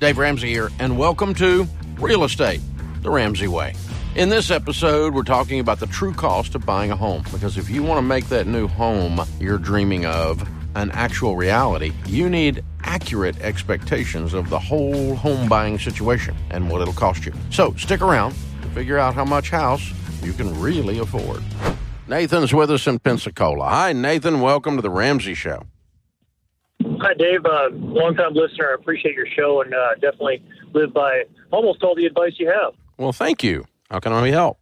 Dave Ramsey here, and welcome to Real Estate the Ramsey Way. In this episode, we're talking about the true cost of buying a home because if you want to make that new home you're dreaming of an actual reality, you need accurate expectations of the whole home buying situation and what it'll cost you. So stick around to figure out how much house you can really afford. Nathan's with us in Pensacola. Hi, Nathan. Welcome to the Ramsey Show. Hi, Dave. Uh, long-time listener. I appreciate your show and uh, definitely live by almost all the advice you have. Well, thank you. How can I help?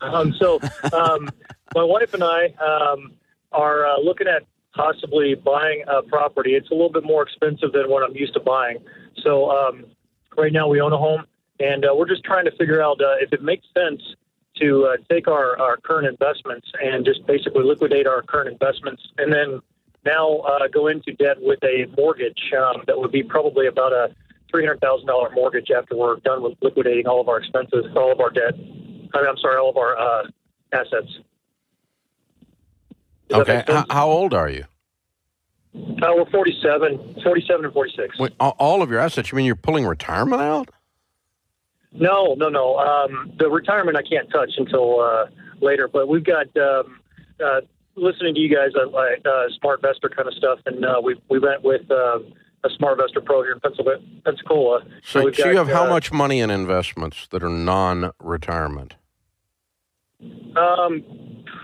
Um, so, um, my wife and I um, are uh, looking at possibly buying a property. It's a little bit more expensive than what I'm used to buying. So, um, right now we own a home, and uh, we're just trying to figure out uh, if it makes sense to uh, take our, our current investments and just basically liquidate our current investments and then now uh, go into debt with a mortgage um, that would be probably about a $300,000 mortgage after we're done with liquidating all of our expenses, all of our debt. I mean, I'm sorry, all of our uh, assets. Does okay. How, how, old are you? Uh, we're 47, 47 and 46. Wait, all of your assets, you mean you're pulling retirement out? No, no, no. Um, the retirement I can't touch until uh, later, but we've got um, uh, listening to you guys on like uh, SmartVestor kind of stuff, and uh, we we went with uh, a SmartVestor Pro here in Pennsylvania, Pensacola. So, so, so you have how uh, much money in investments that are non-retirement? Um,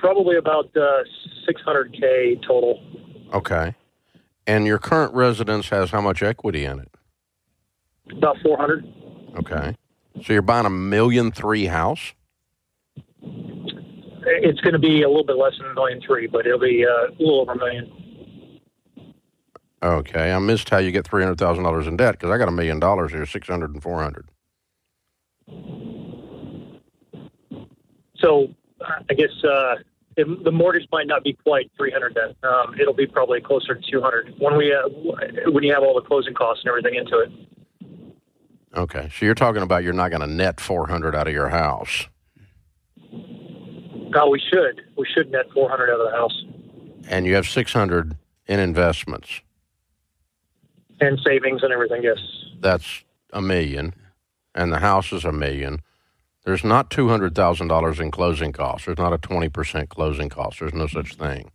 probably about uh, six hundred k total. Okay, and your current residence has how much equity in it? About four hundred. Okay. So you're buying a million three house? It's going to be a little bit less than a million three, but it'll be uh, a little over a million. Okay, I missed how you get three hundred thousand dollars in debt because I got a million dollars here, six hundred and four hundred. So, I guess uh, the mortgage might not be quite three hundred. Then um, it'll be probably closer to two hundred when we uh, when you have all the closing costs and everything into it. Okay, so you're talking about you're not going to net 400 out of your house. No, we should. We should net 400 out of the house. And you have 600 in investments. And savings and everything, yes. That's a million. And the house is a million. There's not $200,000 in closing costs. There's not a 20% closing cost. There's no such thing.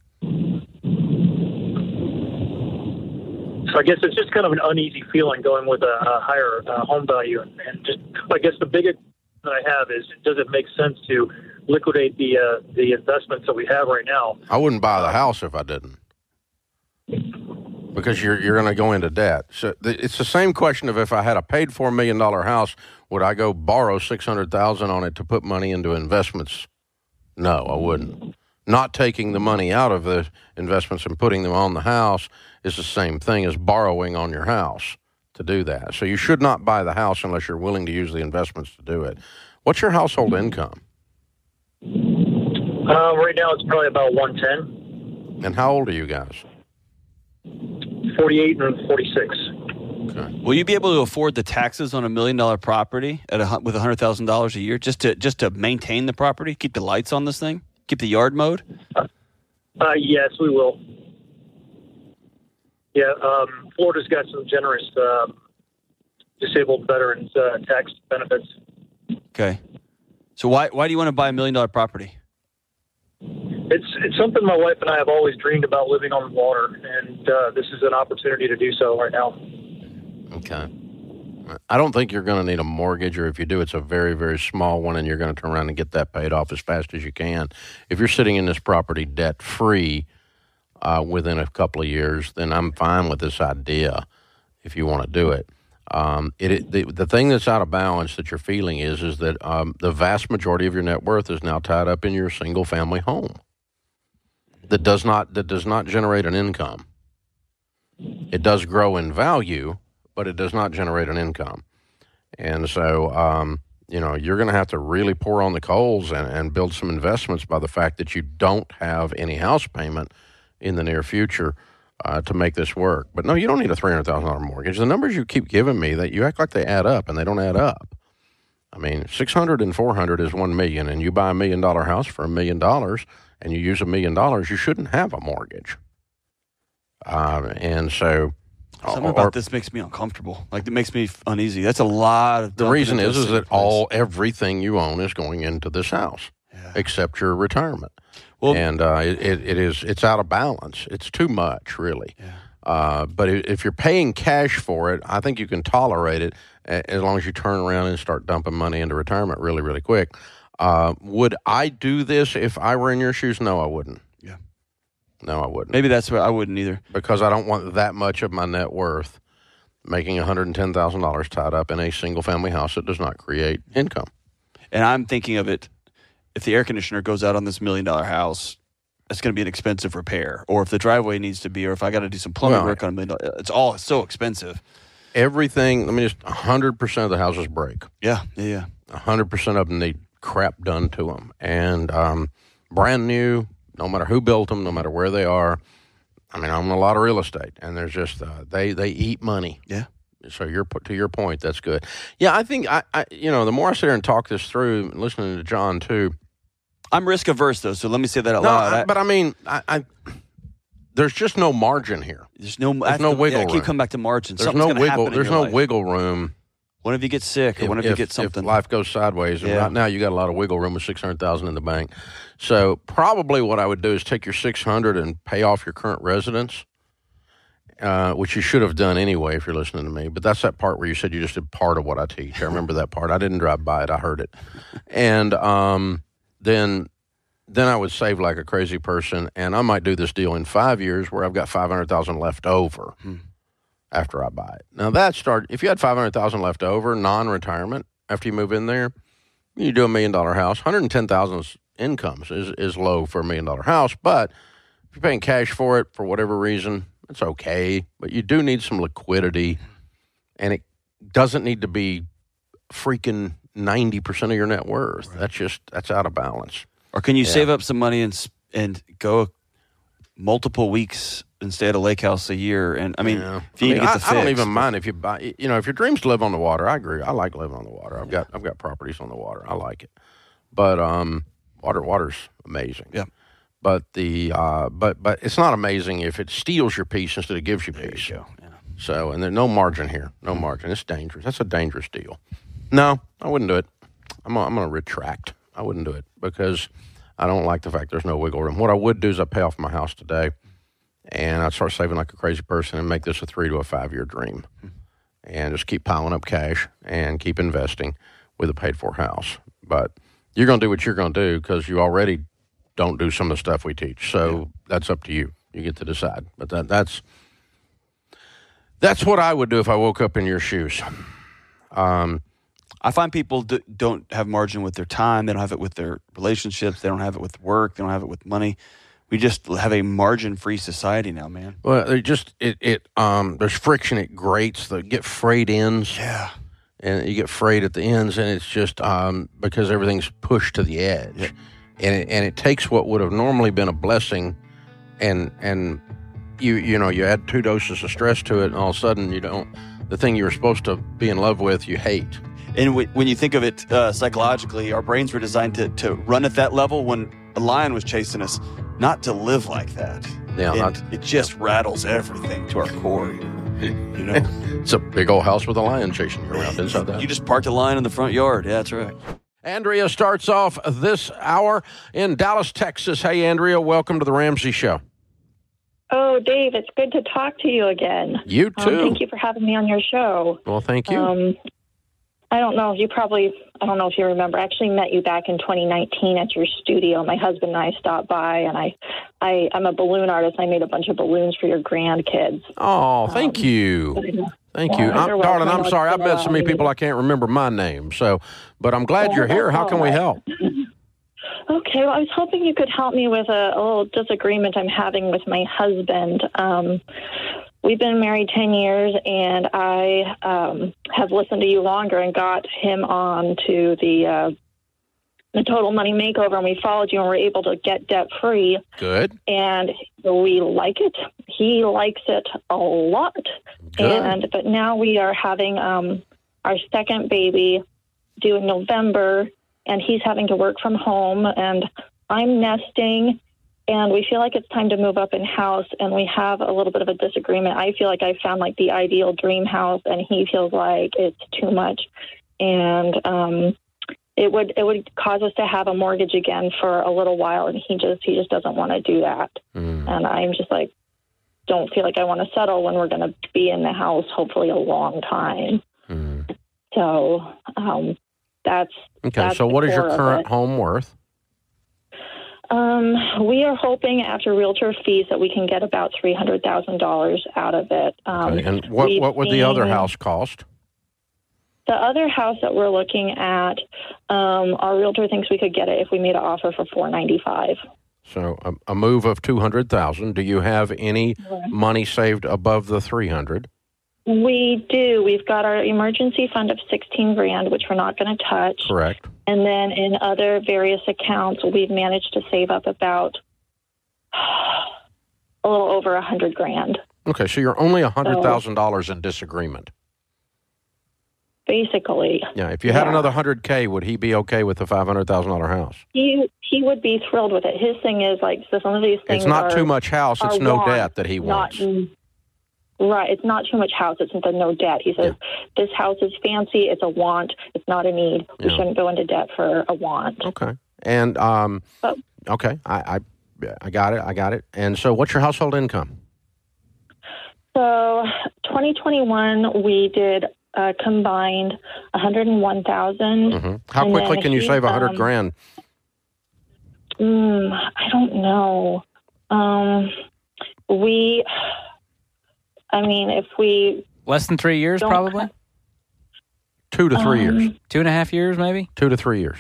So I guess it's just kind of an uneasy feeling going with a, a higher uh, home value, and, and just I guess the biggest that I have is does it make sense to liquidate the uh, the investments that we have right now? I wouldn't buy the house if I didn't, because you're you're going to go into debt. So it's the same question of if I had a paid for million dollar house, would I go borrow six hundred thousand on it to put money into investments? No, I wouldn't. Not taking the money out of the investments and putting them on the house is the same thing as borrowing on your house to do that. So you should not buy the house unless you're willing to use the investments to do it. What's your household income? Uh, right now, it's probably about 110. And how old are you guys? 48 and 46. Okay. Will you be able to afford the taxes on a million dollar property at a, with hundred thousand dollars a year just to just to maintain the property, keep the lights on this thing, keep the yard mowed? Uh, uh, yes, we will. Yeah, um, Florida's got some generous uh, disabled veterans uh, tax benefits. Okay. So why why do you want to buy a million dollar property? It's it's something my wife and I have always dreamed about living on the water, and uh, this is an opportunity to do so right now. Okay. I don't think you're going to need a mortgage, or if you do, it's a very, very small one, and you're going to turn around and get that paid off as fast as you can. If you're sitting in this property debt free, uh, within a couple of years, then I'm fine with this idea if you want to do it. Um, it, it the, the thing that's out of balance that you're feeling is is that um, the vast majority of your net worth is now tied up in your single family home that does not that does not generate an income. It does grow in value, but it does not generate an income. And so, um, you know, you're going to have to really pour on the coals and, and build some investments by the fact that you don't have any house payment in the near future uh, to make this work. But no, you don't need a three hundred thousand dollar mortgage. The numbers you keep giving me that you act like they add up, and they don't add up. I mean, 600 and 400 is 1 million, and you buy a million dollar house for a million dollars and you use a million dollars, you shouldn't have a mortgage. Uh, and so Something Or- about this makes me uncomfortable. Like it makes me uneasy. That's a lot of. The reason is is that all everything you own is going into this house, Yeah. except your retirement. Well- and uh, it, it, is it's out of balance. It's too much, really. Yeah. Uh, but if you're paying cash for it, I think you can tolerate it as long as you turn around and start dumping money into retirement really, really quick. Uh, would I do this if I were in your shoes? No, I wouldn't. Yeah. No, I wouldn't. Maybe that's what I wouldn't either. because I don't want that much of my net worth making $110,000 tied up in a single family house that does not create income. And I'm thinking of it. If the air conditioner goes out on this million dollar house, it's going to be an expensive repair. Or if the driveway needs to be, or if I got to do some plumbing Well, work on a million, dollar- it's all so expensive. Everything, let me just 100% of the houses break. Yeah, yeah, yeah. 100% of them need crap done to them. And um, brand new, no matter who built them, no matter where they are. I mean, I own a lot of real estate, and there's just, uh, they, they eat money. Yeah. So you're to your point. That's good. Yeah, I think I, I, you know, the more I sit here and talk this through, listening to John too, I'm risk averse though, so let me say that out No, loud. I- but I mean, I, I there's just no margin here. there's no, there's no wiggle yeah, I keep room. coming back to margins. There's Something's no wiggle. There's no life. wiggle room. What if you get sick, or If, what if you get something? if life goes sideways, and Yeah. right now you got a lot of wiggle room with six hundred thousand in the bank. So probably what I would do is take your six hundred and pay off your current residence, uh, which you should have done anyway if you're listening to me. But that's that part where you said you just did part of what I teach. I remember that part. I didn't drive by it. I heard it, and um, then then I would save like a crazy person, and I might do this deal in five years where I've got five hundred thousand left over hmm. after I buy it. Now that start if you had five hundred thousand left over, non-retirement after you move in there, you do a million dollar house. One hundred ten thousand incomes is is low for a million dollar house, but if you're paying cash for it for whatever reason, it's okay. But you do need some liquidity, and it doesn't need to be freaking ninety percent of your net worth. That's just that's out of balance. Or can you save up some money and and go multiple weeks and stay at a lake house a year? And I mean, Yeah. if you I, need mean, to I, get the I don't even mind if you buy. You know, if your dreams to live on the water, I agree. I like living on the water. I've got I've got properties on the water. I like it, but um, water water's amazing. Yeah. But the uh, but but it's not amazing if it steals your peace instead of gives you peace. Go. Yeah. So and there's no margin here. No margin. It's dangerous. That's a dangerous deal. No, I wouldn't do it. I'm going to retract. I wouldn't do it because I don't like the fact there's no wiggle room. What I would do is I pay off my house today, and I'd start saving like a crazy person and make this a three to a five year dream, and just keep piling up cash and keep investing with a paid for house. But you're going to do what you're going to do because you already don't do some of the stuff we teach. So that's up to you. You get to decide. But that that's that's what I would do if I woke up in your shoes. Um, I find people d- don't have margin with their time. They don't have it with their relationships. They don't have it with work. They don't have it with money. We just have a margin-free society now, man. well, it just it it um, there's friction. It grates. The get frayed ends. Yeah. and you get frayed at the ends, and it's just um, because everything's pushed to the edge, and it, and it takes what would have normally been a blessing, and and you you know you add two doses of stress to it, and all of a sudden you don't the thing you were supposed to be in love with you hate. And w- when you think of it uh, psychologically, our brains were designed to, to run at that level when a lion was chasing us, not to live like that. Yeah, and not- it just rattles everything to our core. You know, It's a big old house with a lion chasing you around inside that. you just parked a lion in the front yard. Yeah, that's right. Andrea starts off this hour in Dallas, Texas. Hey, Andrea, welcome to the Ramsey Show. Oh, Dave, it's good to talk to you again. You Um, too. thank you for having me on your show. Well, thank you. Um, I don't know. if You probably, I don't know if you remember. I actually met you back in 2019 at your studio. My husband and I stopped by, and I, I, I'm a balloon artist. I made a bunch of balloons for your grandkids. oh, thank you. Thank you, I'm, darling. I'm sorry. I've met so many people I can't remember my name. So, but I'm glad you're here. How can we help? Okay, well, I was hoping you could help me with a, a little disagreement I'm having with my husband. Um, we've been married 10 years, and I um, have listened to you longer and got him on to the, uh, the Total Money Makeover, and we followed you and were able to get debt free, Good. and we like it. He likes it a lot. Good. And but now we are having um, our second baby due in November, and he's having to work from home, and I'm nesting, and we feel like it's time to move up in house and we have a little bit of a disagreement i feel like i found like the ideal dream house and he feels like it's too much and um it would it would cause us to have a mortgage again for a little while and he just he just doesn't want to do that Mm. and i'm just like don't feel like i want to settle when we're going to be in the house hopefully a long time Mm. so um that's Okay, That's so what is your current home worth? Um, we are hoping after realtor fees that we can get about three hundred thousand dollars out of it. Um, Okay, and what what would the other house cost? The other house that we're looking at, um, our realtor thinks we could get it if we made an offer for four ninety five. So a, a move of two hundred thousand. Do you have any money saved above the three hundred? We do. We've got our emergency fund of sixteen grand, which we're not going to touch, Correct. and then in other various accounts, we've managed to save up about a little over a hundred grand. Okay, so you're only a hundred thousand dollars in disagreement. Basically, Yeah, if you had Yeah. another hundred k, would he be okay with the five hundred thousand dollar house? he he would be thrilled with it. His thing is like so some of these things. It's not are, too much house. It's no wants, debt that he not- wants. Right, it's not too much house. It's the no debt. He says this house is fancy. It's a want. It's not a need. We Yeah. shouldn't go into debt for a want. Okay, and um, Oh. okay, I, I I got it. I got it. And so, what's your household income? So, 2021, we did uh, combined 101,000. hmm How quickly can you he, save a hundred um, grand? Mm, I don't know. Um, we, I mean, if we Less than three years, probably cut- Two to three um, years. two and a half years, maybe. Two to three years.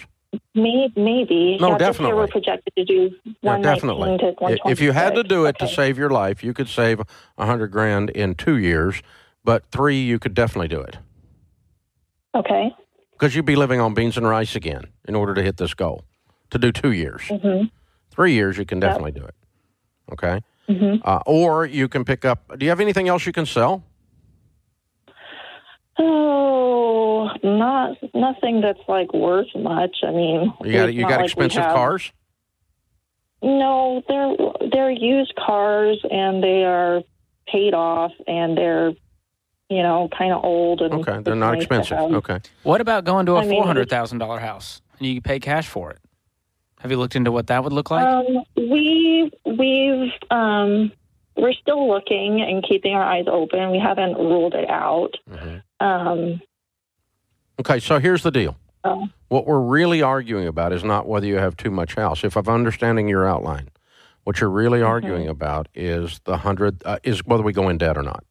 May, maybe. No, yeah, definitely. we're projected to do Yeah, 119 definitely. to I- 126. If you had to do it to save your life, you could save a hundred grand in two years. But three, you could definitely do it Okay. because you'd be living on beans and rice again in order to hit this goal. To do two years, hmm three years, you can definitely do it. Okay. Hmm Uh, or you can pick up. Do you have anything else you can sell? Oh, not nothing that's like worth much. I mean, You got you got like expensive have- cars. No, they're they're used cars and they are paid off and they're you know kind of old and Okay, they're not nice expensive. Okay. What about going to a I mean, four hundred thousand dollar house and you pay cash for it? Have you looked into what that would look like? Um, we we've um, we're still looking and keeping our eyes open. We haven't ruled it out. Mhm. Um, Okay. So here's the deal. Oh. What we're really arguing about is not whether you have too much house. If I'm understanding your outline, what you're really Mm-hmm. arguing about is the hundred uh, is whether we go in debt or not.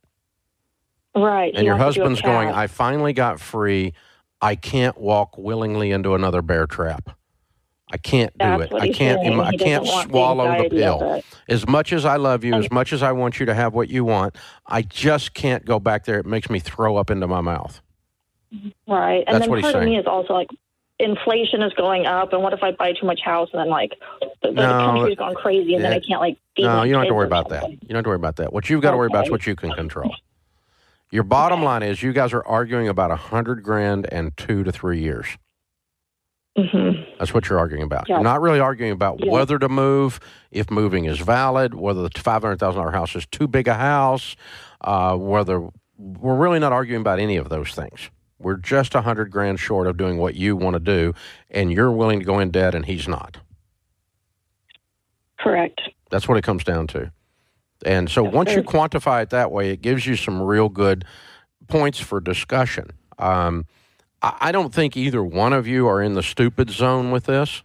right. And he your wants to do a husband's going. I finally got free. I can't walk willingly into another bear trap. I can't do That's it. I can't. I can't swallow the pill. As much as I love you, And- as much as I want you to have what you want, I just can't go back there. It makes me throw up into my mouth. Right. And That's then what he's part of me is also like, inflation is going up, and what if I buy too much house and then like the, the country's gone crazy, and then. I can't like. No, you don't have to worry or about that. You don't have to worry about that. What you've got to worry about is what you can control. Your bottom line is you guys are arguing about a hundred grand and two to three years. Mhm. That's what you're arguing about. Yeah. You're not really arguing about Yeah. whether to move, if moving is valid, whether the five hundred thousand dollar house is too big a house, uh, whether we're really not arguing about any of those things. We're just a hundred grand short of doing what you want to do, and you're willing to go in debt, and he's not. Correct. That's what it comes down to. And so once you quantify it that way, it gives you some real good points for discussion. Um, I, don't think either one of you are in the stupid zone with this.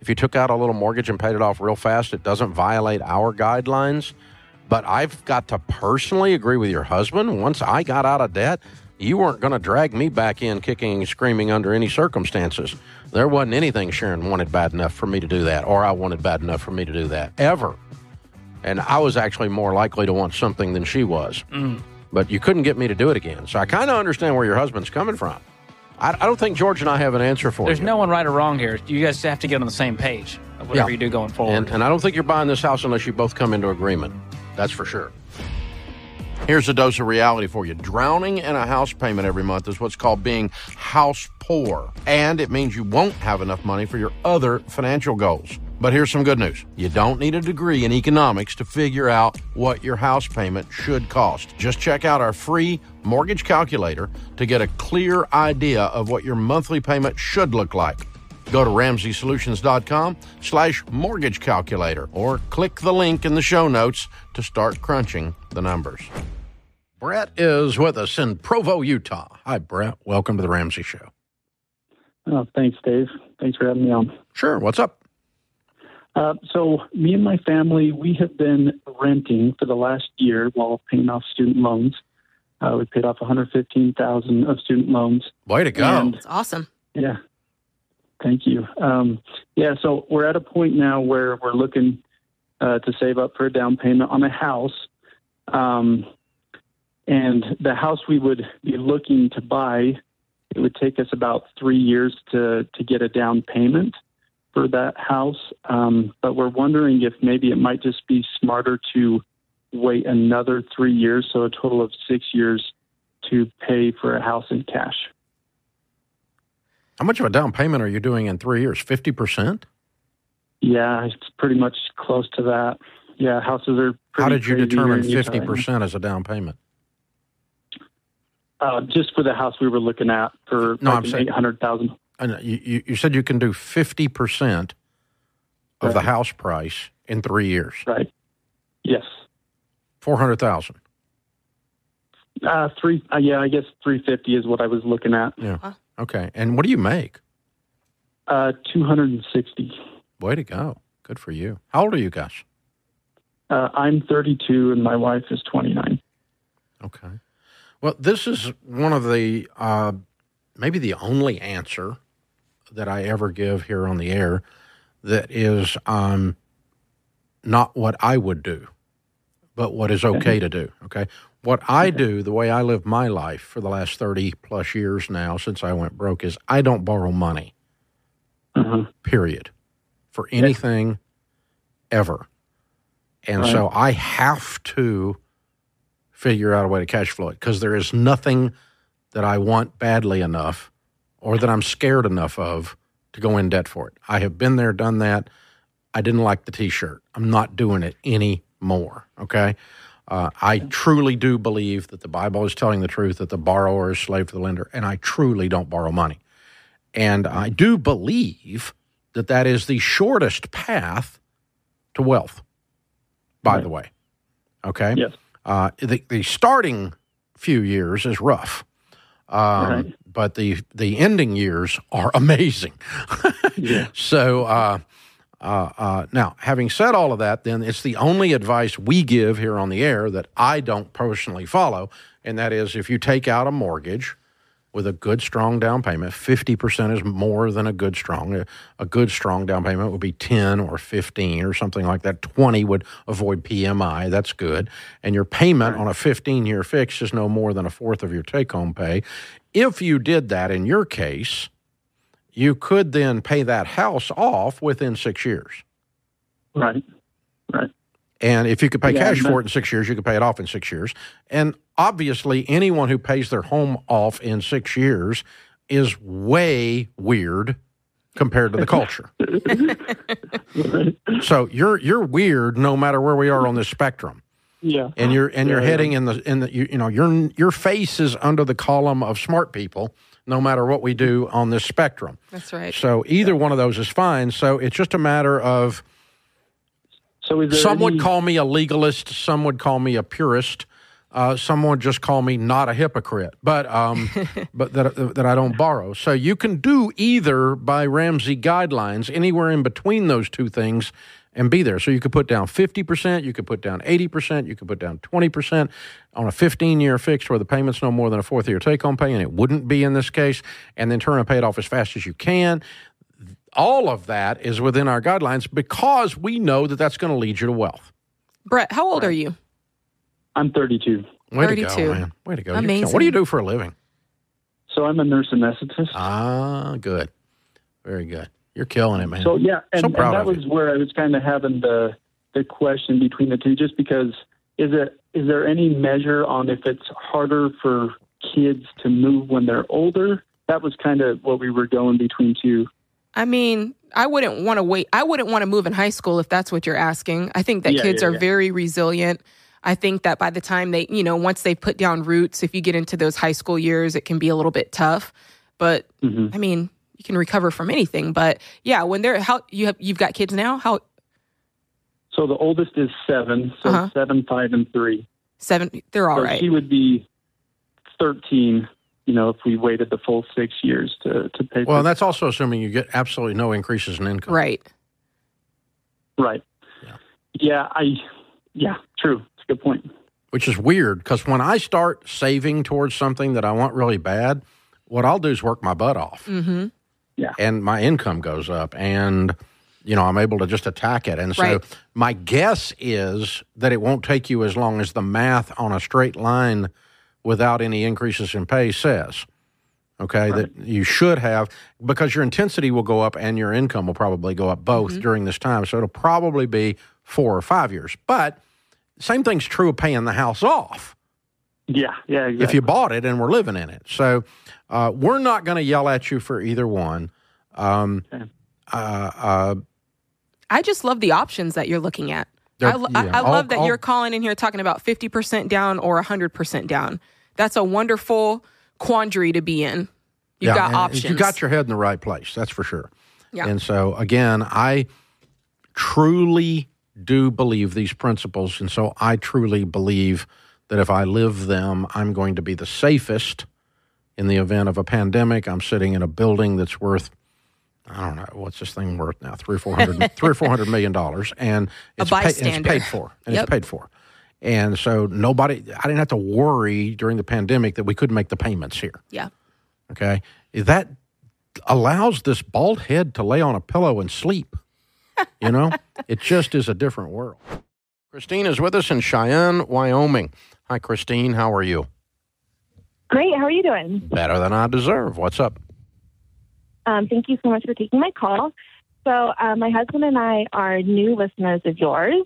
If you took out a little mortgage and paid it off real fast, it doesn't violate our guidelines. But I've got to personally agree with your husband. Once I got out of debt, you weren't going to drag me back in kicking and screaming under any circumstances. There wasn't anything Sharon wanted bad enough for me to do that, or I wanted bad enough for me to do that, ever. And I was actually more likely to want something than she was. Mm. But you couldn't get me to do it again. So I kind of understand where your husband's coming from. I, I don't think George and I have an answer for it. There's you. no one right or wrong here. You guys have to get on the same page of whatever Yeah. you do going forward. And, and I don't think you're buying this house unless you both come into agreement. That's for sure. Here's a dose of reality for you. Drowning in a house payment every month is what's called being house poor. And it means you won't have enough money for your other financial goals. But here's some good news. You don't need a degree in economics to figure out what your house payment should cost. Just check out our free mortgage calculator to get a clear idea of what your monthly payment should look like. Go to RamseySolutions.com slash mortgage calculator or click the link in the show notes to start crunching the numbers. Brett is with us in Provo, Utah. Hi, Brett. Welcome to the Ramsey Show. Oh, thanks, Dave. Thanks for having me on. Sure. What's up? Uh, so, me and my family, we have been renting for the last year while paying off student loans. Uh, we paid off 115,000 of student loans. Way to go. And- It's awesome. Yeah. Thank you. Um, yeah, so we're at a point now where we're looking uh, to save up for a down payment on a house. Um, and the house we would be looking to buy, it would take us about three years to, to get a down payment for that house, um, but we're wondering if maybe it might just be smarter to wait another three years, so a total of six years, to pay for a house in cash. How much of a down payment are you doing in three years? 50%? Yeah, it's pretty much close to that. Yeah, houses are How did you determine 50% as a down payment? Uh, just for the house we were looking at for no, like I'm saying, 800000 you, you, you said you can do 50% of the house price in three years. Right. Yes. 400,000. Uh, three. Uh, yeah, I guess three fifty is what I was looking at. Yeah. Okay. And what do you make? Uh, two hundred and sixty. Way to go. Good for you. How old are you guys? Uh, I'm thirty-two, and my wife is twenty-nine. Okay. Well, this is one of the uh, maybe the only answer that I ever give here on the air that is um, not what I would do, but what is okay to do. Okay. What I do, the way I live my life for the last 30 plus years now since I went broke, is I don't borrow money, Uh-huh. period, for anything ever. And so I have to figure out a way to cash flow it because there is nothing that I want badly enough or that I'm scared enough of to go in debt for it. I have been there, done that. I didn't like the t shirt. I'm not doing it anymore. Okay. Uh, I truly do believe that the Bible is telling the truth that the borrower is slave to the lender, and I truly don't borrow money. And I do believe that that is the shortest path to wealth, by Right. the way. Okay. Yes. Uh, the, the starting few years is rough. Um, Right. But the, the ending years are amazing. Yeah. So, uh, uh, uh, now, having said all of that, then it's the only advice we give here on the air that I don't personally follow, and that is if you take out a mortgage with a good, strong down payment, 50% is more than a good, strong. A, a good, strong down payment would be 10 or 15 or something like that. 20 would avoid PMI. That's good. And your payment on a 15 year fix is no more than a fourth of your take home pay. If you did that in your case, you could then pay that house off within six years. Right. Right. And if you could pay Yeah, cash for it in six years, you could pay it off in six years. And obviously, anyone who pays their home off in six years is way weird compared to the culture. So you're you're weird no matter where we are on this spectrum. Yeah. And you're and you're Yeah, heading in the in the you, you know your your face is under the column of smart people no matter what we do on this spectrum. That's right. So either one of those is fine. So it's just a matter of So is there some would call me a legalist, some would call me a purist, uh, some would just call me not a hypocrite, but um, but that that I don't borrow. So you can do either by Ramsey guidelines, anywhere in between those two things, and be there. So you could put down fifty percent, you could put down eighty percent, you could put down twenty percent on a fifteen-year fix where the payment's no more than a fourth year take-home pay, and it wouldn't be in this case, and then turn and pay it off as fast as you can all of that is within our guidelines because we know that that's going to lead you to wealth. Brett, how old are you? I'm 32. Way to go, man. Way to go. You're Amazing. What do you do for a living? So I'm a nurse anesthetist. Ah, good. Very good. You're killing it, man. So yeah, and, So and that of was where I was kind of having the the question between the two, just because is it is there any measure on if it's harder for kids to move when they're older? That was kind of what we were going between two. I mean, I wouldn't want to wait. I wouldn't want to move in high school if that's what you're asking. I think that Yeah, kids yeah, are yeah. very resilient. I think that by the time they, you know, once they put down roots, if you get into those high school years, it can be a little bit tough. But Mhm. I mean, you can recover from anything. But yeah, when they're how you have you've got kids now, how So the oldest is seven, so Uh-huh. seven, five, and three. seven, they're all so right. she would be thirteen. You know, if we waited the full six years to to pay. Well, for, that's also assuming you get absolutely no increases in income. Right. right. Yeah. Yeah, I. Yeah, true. It's a good point. Which is weird because when I start saving towards something that I want really bad, what I'll do is work my butt off. Mm-hmm. And my income goes up and you know i'm able to just attack it. And so Right. my guess is that it won't take you as long as the math on a straight line without any increases in pay says. Okay? That you should have because your intensity will go up and your income will probably go up both mm-hmm. during this time. So it'll probably be four or five years. But same thing's true of paying the house off Yeah, yeah. Exactly. if you bought it and were living in it. So uh, we're not going to yell at you for either one. Um, Okay. uh, uh, I just love the options that you're looking at. They're- I, lo- I, yeah, I all- love that all- you're calling in here talking about 50% down or 100% down. That's a wonderful quandary to be in. You've yeah, got options. You got your head in the right place. That's for sure. Yeah. And so again, I truly do believe these principles, and so I truly believe that if I live them, I'm going to be the safest in the event of a pandemic. I'm sitting in a building that's worth. I don't know what's this thing worth now three or four hundred three or four hundred million dollars, and it's, pay, and it's paid for, and Yep. it's paid for, and so nobody. I didn't have to worry during the pandemic that we couldn't make the payments here. yeah. Okay. That allows this bald head to lay on a pillow and sleep. You know, it just is a different world. Christine is with us in Cheyenne, Wyoming. Hi, Christine. How are you? Great. How are you doing? Better than I deserve. What's up? Um, thank you so much for taking my call. So, uh, my husband and I are new listeners of yours,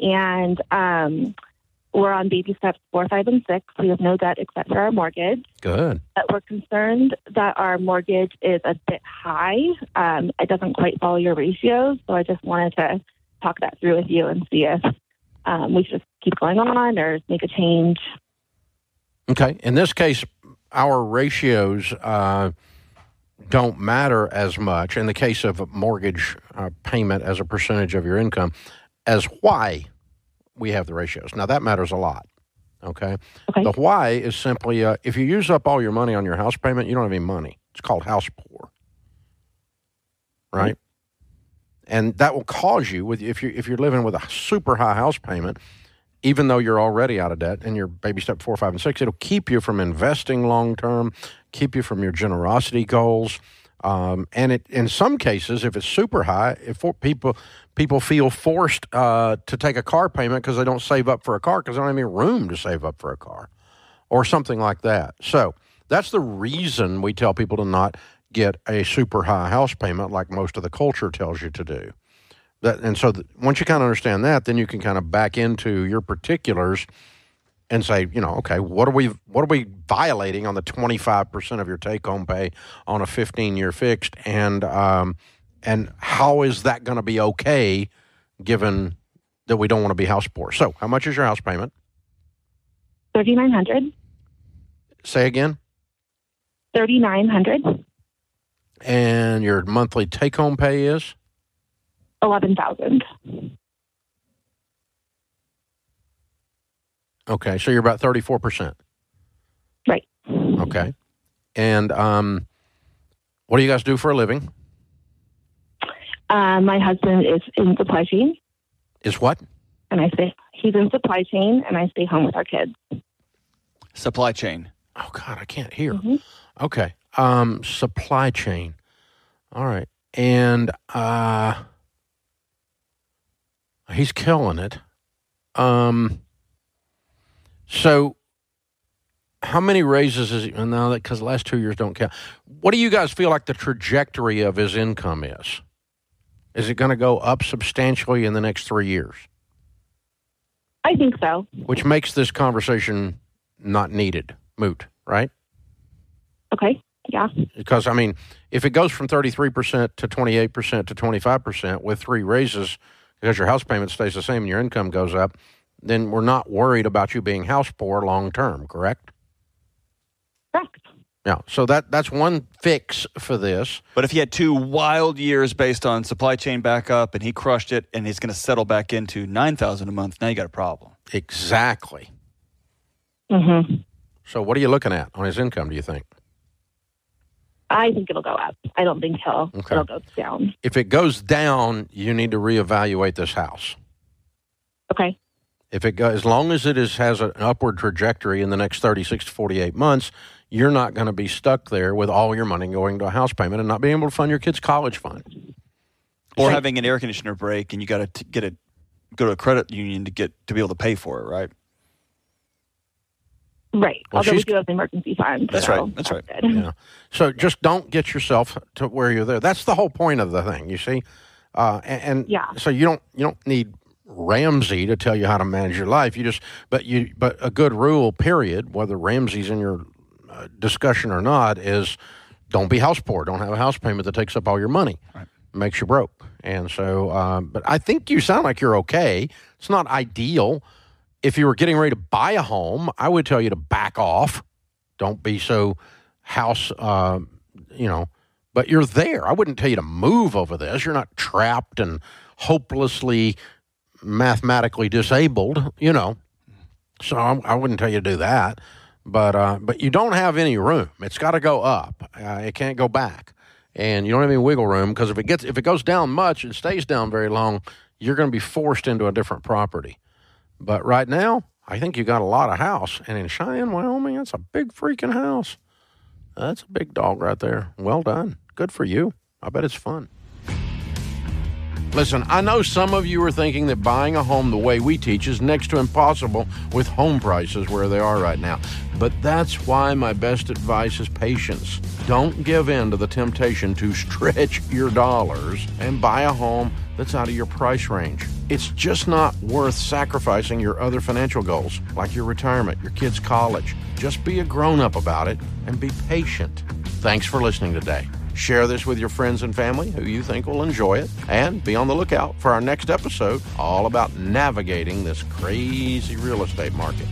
and um, we're on baby steps four, five, and six. We have no debt except for our mortgage. Good. But we're concerned that our mortgage is a bit high. Um, it doesn't quite follow your ratios. So, I just wanted to talk that through with you and see if um, we should just keep going on or make a change. Okay. In this case, our ratios uh, don't matter as much in the case of a mortgage uh, payment as a percentage of your income as why we have the ratios. Now, that matters a lot. Okay. Okay. The why is simply uh, if you use up all your money on your house payment, you don't have any money. It's called house poor. Right? And that will cause you with if you if you're living with a super high house payment, even though you're already out of debt and your baby step four, five, and six, it'll keep you from investing long term, keep you from your generosity goals. Um, and it, in some cases, if it's super high, if people people feel forced uh, to take a car payment because they don't save up for a car because they don't have any room to save up for a car, or something like that. So that's the reason we tell people to not get a super high house payment like most of the culture tells you to do. That, and so th- once you kind of understand that, then you can kind of back into your particulars and say, you know, okay, what are we what are we violating on the twenty five percent of your take home pay on a fifteen year fixed, and um, and how is that going to be okay, given that we don't want to be house poor? So, how much is your house payment? Thirty nine hundred. Say again, Thirty nine hundred. And your monthly take home pay is Eleven thousand. okay. So you're about thirty four percent. Right. Okay, and um, what do you guys do for a living? Uh, my husband is in supply chain, Is what? and I stay. He's in supply chain, and I stay home with our kids. Supply chain. Oh God, I can't hear. Mhm. Okay. Um, supply chain. All right. And uh he's killing it. Um so how many raises is he now that because the last two years don't count. What do you guys feel like the trajectory of his income is? Is it going to go up substantially in the next three years? I think so. Which makes this conversation not needed, moot, right? Okay. Yeah. Because I mean, if it goes from 33% to 28% to 25% with three raises because your house payment stays the same and your income goes up, then we're not worried about you being house poor long term, correct? Correct. Yeah. So that that's one fix for this. But if he had two wild years based on supply chain backup and he crushed it and he's going to settle back into 9000 a month, now you got a problem. Exactly. Mm-hmm. So what are you looking at on his income, do you think? I think it'll go up. I don't think he'll Okay. it'll go down. If it goes down, you need to reevaluate this house. Okay. If it go, as long as it is has an upward trajectory in the next 36 to 48 months, you're not going to be stuck there with all your money going to a house payment and not being able to fund your kids' college fund. Or Right. having an air conditioner break and you got to get it go to a credit union to get to be able to pay for it, right? Right. Well, Although we do have an emergency fund. That's so right. That's right. Good. Yeah. So just don't get yourself to where you're there. That's the whole point of the thing. You see, uh, and, and Yeah. So you don't you don't need Ramsey to tell you how to manage your life. You just but you but a good rule period, whether Ramsey's in your uh, discussion or not, is don't be house poor. Don't have a house payment that takes up all your money. Right. Makes you broke. And so, um, but I think you sound like you're okay. It's not ideal. If you were getting ready to buy a home, I would tell you to back off. Don't be so house, uh, you know, but you're there. I wouldn't tell you to move over this. You're not trapped and hopelessly mathematically disabled, you know. So I, I wouldn't tell you to do that. But uh, but you don't have any room. It's got to go up. Uh, it can't go back, and you don't have any wiggle room because if it gets if it goes down much and stays down very long, you're going to be forced into a different property. But right now, I think you got a lot of house, and in Cheyenne, Wyoming, that's a big freaking house. That's a big dog right there. Well done. Good for you. I bet it's fun. Listen, I know some of you are thinking that buying a home the way we teach is next to impossible with home prices where they are right now. But that's why my best advice is patience. Don't give in to the temptation to stretch your dollars and buy a home that's out of your price range. It's just not worth sacrificing your other financial goals, like your retirement, your kids' college. Just be a grown up about it and be patient. Thanks for listening today. Share this with your friends and family who you think will enjoy it, and be on the lookout for our next episode all about navigating this crazy real estate market.